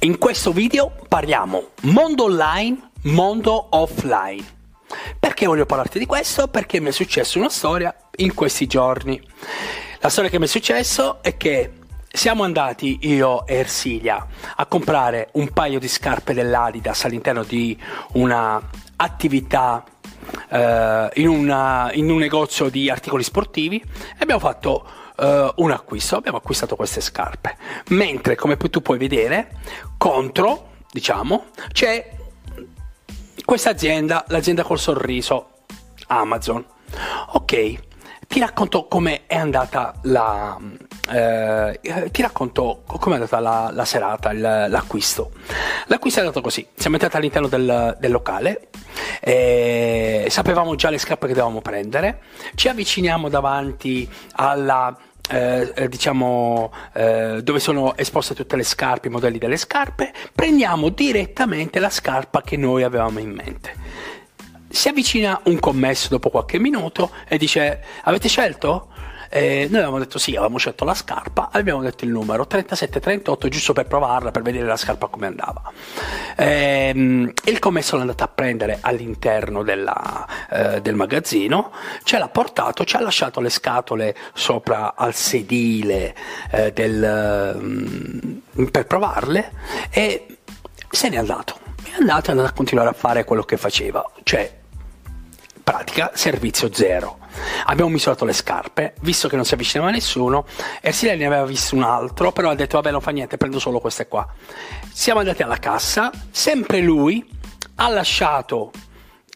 In questo video parliamo mondo online, mondo offline. Perché voglio parlarti di questo? Perché mi è successa una storia in questi giorni. La storia che mi è successo è che siamo andati io e Ersilia a comprare un paio di scarpe dell'Adidas all'interno di una attività eh, in, una, in, un negozio di articoli sportivi e abbiamo fatto eh, un acquisto, abbiamo acquistato queste scarpe. Mentre, come tu puoi vedere, contro, diciamo, c'è questa azienda, l'azienda col sorriso, Amazon. Ok, ti racconto come è andata la, eh, ti racconto come è andata la, la serata, il, l'acquisto. L'acquisto è andato così: siamo entrati all'interno del, del locale, eh, sapevamo già le scarpe che dovevamo prendere, ci avviciniamo davanti alla eh, eh, diciamo eh, dove sono esposte tutte le scarpe, i modelli delle scarpe, prendiamo direttamente la scarpa che noi avevamo in mente. Si avvicina un commesso dopo qualche minuto e dice: Avete scelto? Eh, noi avevamo detto sì, avevamo scelto la scarpa, abbiamo detto il numero 3738 giusto per provarla, per vedere la scarpa come andava. Eh, il commesso l'è andato a prendere all'interno della, eh, del magazzino, ce l'ha portato, ci ha lasciato le scatole sopra al sedile eh, del, mm, per provarle e se n'è andato. È andato, è andato a continuare a fare quello che faceva, cioè pratica servizio zero. Abbiamo misurato le scarpe, visto che non si avvicinava nessuno, Ersilia ne aveva visto un altro, però ha detto vabbè non fa niente, prendo solo queste qua. Siamo andati alla cassa, sempre lui ha lasciato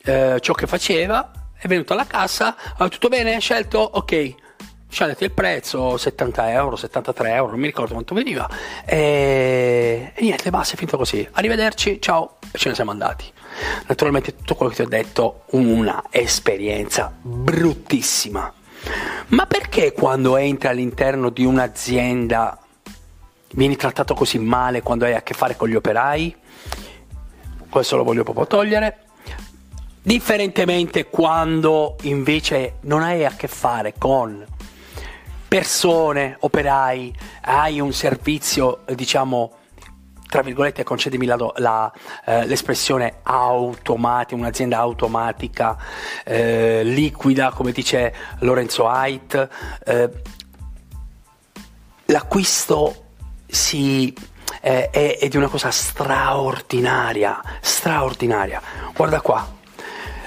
eh, ciò che faceva, è venuto alla cassa, ha tutto bene, scelto, ok, scegliete il prezzo, 70 euro, 73 euro, non mi ricordo quanto veniva, e, e niente, basta, è finito così. Arrivederci, ciao, e ce ne siamo andati. Naturalmente tutto quello che ti ho detto, una esperienza bruttissima. Ma perché quando entri all'interno di un'azienda vieni trattato così male quando hai a che fare con gli operai? Questo lo voglio proprio togliere. Differentemente quando invece non hai a che fare con persone, operai, hai un servizio, diciamo, tra virgolette, concedimi la, la, eh, l'espressione automatica, un'azienda automatica, eh, liquida, come dice Lorenzo Haidt, eh, l'acquisto si, è, è di una cosa straordinaria, straordinaria. Guarda qua,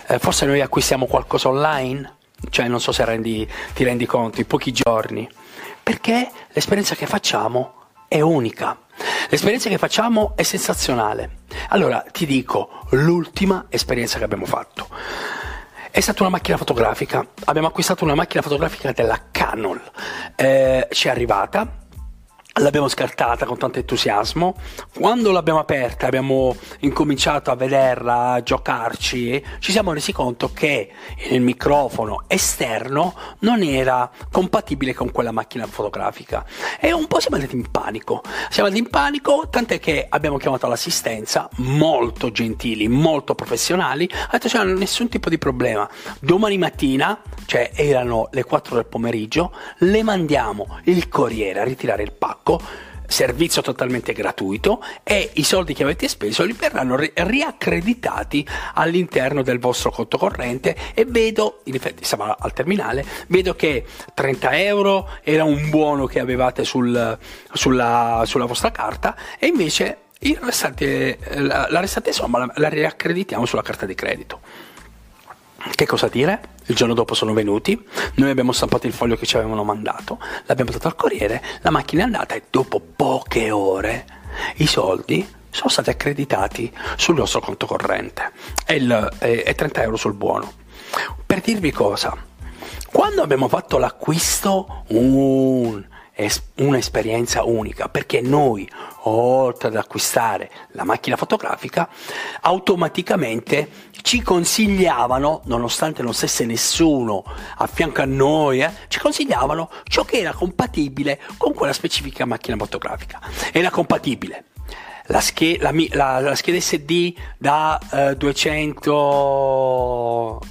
eh, forse noi acquistiamo qualcosa online, cioè non so se rendi, ti rendi conto, in pochi giorni, perché l'esperienza che facciamo è unica. L'esperienza che facciamo è sensazionale. Allora ti dico, l'ultima esperienza che abbiamo fatto è stata una macchina fotografica. Abbiamo acquistato una macchina fotografica della Canon. Eh, ci è arrivata, L'abbiamo scartata con tanto entusiasmo. Quando l'abbiamo aperta, abbiamo incominciato a vederla, a giocarci, ci siamo resi conto che il microfono esterno non era compatibile con quella macchina fotografica. E un po' siamo andati in panico. Siamo andati in panico, tant'è che abbiamo chiamato l'assistenza, molto gentili, molto professionali. Ha detto: c'è nessun tipo di problema. Domani mattina, cioè erano le 4 del pomeriggio, le mandiamo il corriere a ritirare il pacco attacco servizio totalmente gratuito e i soldi che avete speso li verranno ri- riaccreditati all'interno del vostro conto corrente e vedo, in effetti siamo al terminale, vedo che 30 euro era un buono che avevate sul, sulla, sulla, vostra carta e invece restante, la, la, restante somma la, la riaccreditiamo sulla carta di credito. Che cosa dire? Il giorno dopo sono venuti, noi abbiamo stampato il foglio che ci avevano mandato, l'abbiamo dato al corriere, la macchina è andata e dopo poche ore i soldi sono stati accreditati sul nostro conto corrente e, il, e, e 30 euro sul buono. Per dirvi cosa, quando abbiamo fatto l'acquisto, un, un'esperienza unica perché noi oltre ad acquistare la macchina fotografica automaticamente ci consigliavano nonostante non stesse nessuno a fianco a noi eh, ci consigliavano ciò che era compatibile con quella specifica macchina fotografica. Era compatibile. La, scheda, la, la, la scheda SD da uh, 200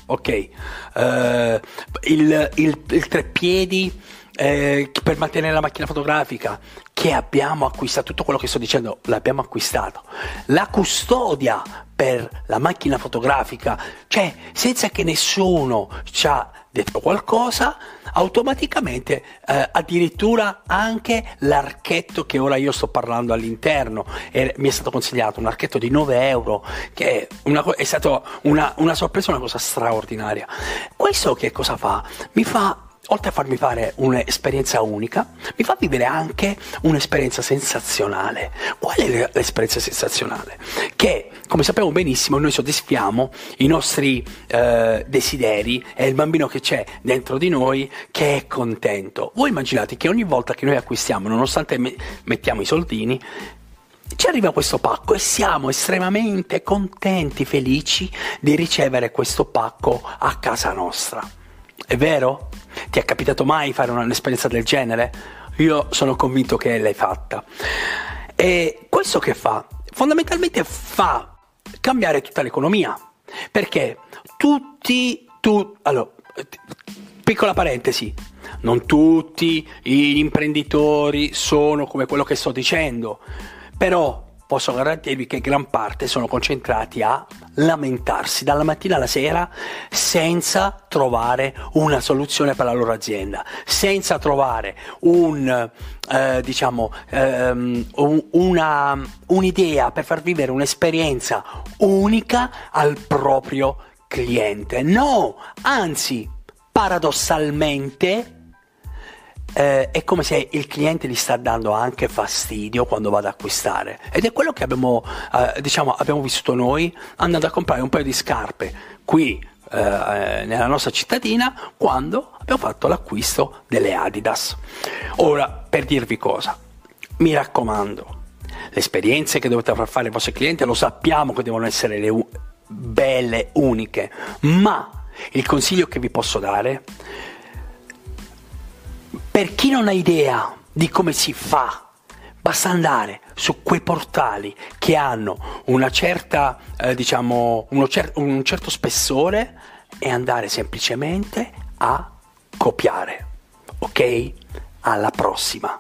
ok uh, il, il, il treppiedi eh, per mantenere la macchina fotografica che abbiamo acquistato, tutto quello che sto dicendo l'abbiamo acquistato, la custodia per la macchina fotografica, cioè senza che nessuno ci ha detto qualcosa, automaticamente eh, addirittura anche l'archetto che ora io sto parlando all'interno, e mi è stato consigliato un archetto di 9 euro, che è, una, è stata una, una sorpresa, una cosa straordinaria. Questo che cosa fa? Mi fa oltre a farmi fare un'esperienza unica, mi fa vivere anche un'esperienza sensazionale. Qual è l'esperienza sensazionale? Che, come sappiamo benissimo, noi soddisfiamo i nostri eh, desideri e il bambino che c'è dentro di noi che è contento. Voi immaginate che ogni volta che noi acquistiamo, nonostante me- mettiamo i soldini, ci arriva questo pacco e siamo estremamente contenti, felici di ricevere questo pacco a casa nostra. È vero? Ti è capitato mai fare un'esperienza del genere? Io sono convinto che l'hai fatta. E questo che fa? Fondamentalmente fa cambiare tutta l'economia. Perché tutti, tu, allora, piccola parentesi, non tutti gli imprenditori sono come quello che sto dicendo, però posso garantirvi che gran parte sono concentrati a lamentarsi dalla mattina alla sera senza trovare una soluzione per la loro azienda, senza trovare un, eh, diciamo, ehm, una, un'idea per far vivere un'esperienza unica al proprio cliente. No, anzi, paradossalmente eh, è come se il cliente gli sta dando anche fastidio quando va ad acquistare ed è quello che abbiamo, eh, diciamo, abbiamo vissuto noi andando a comprare un paio di scarpe qui eh, nella nostra cittadina quando abbiamo fatto l'acquisto delle Adidas. Ora, per dirvi cosa, mi raccomando, le esperienze che dovete far fare ai vostri clienti lo sappiamo che devono essere le u- belle, uniche, ma il consiglio che vi posso dare per chi non ha idea di come si fa, basta andare su quei portali che hanno una certa, eh, diciamo, cer- un certo spessore e andare semplicemente a copiare. Ok? Alla prossima!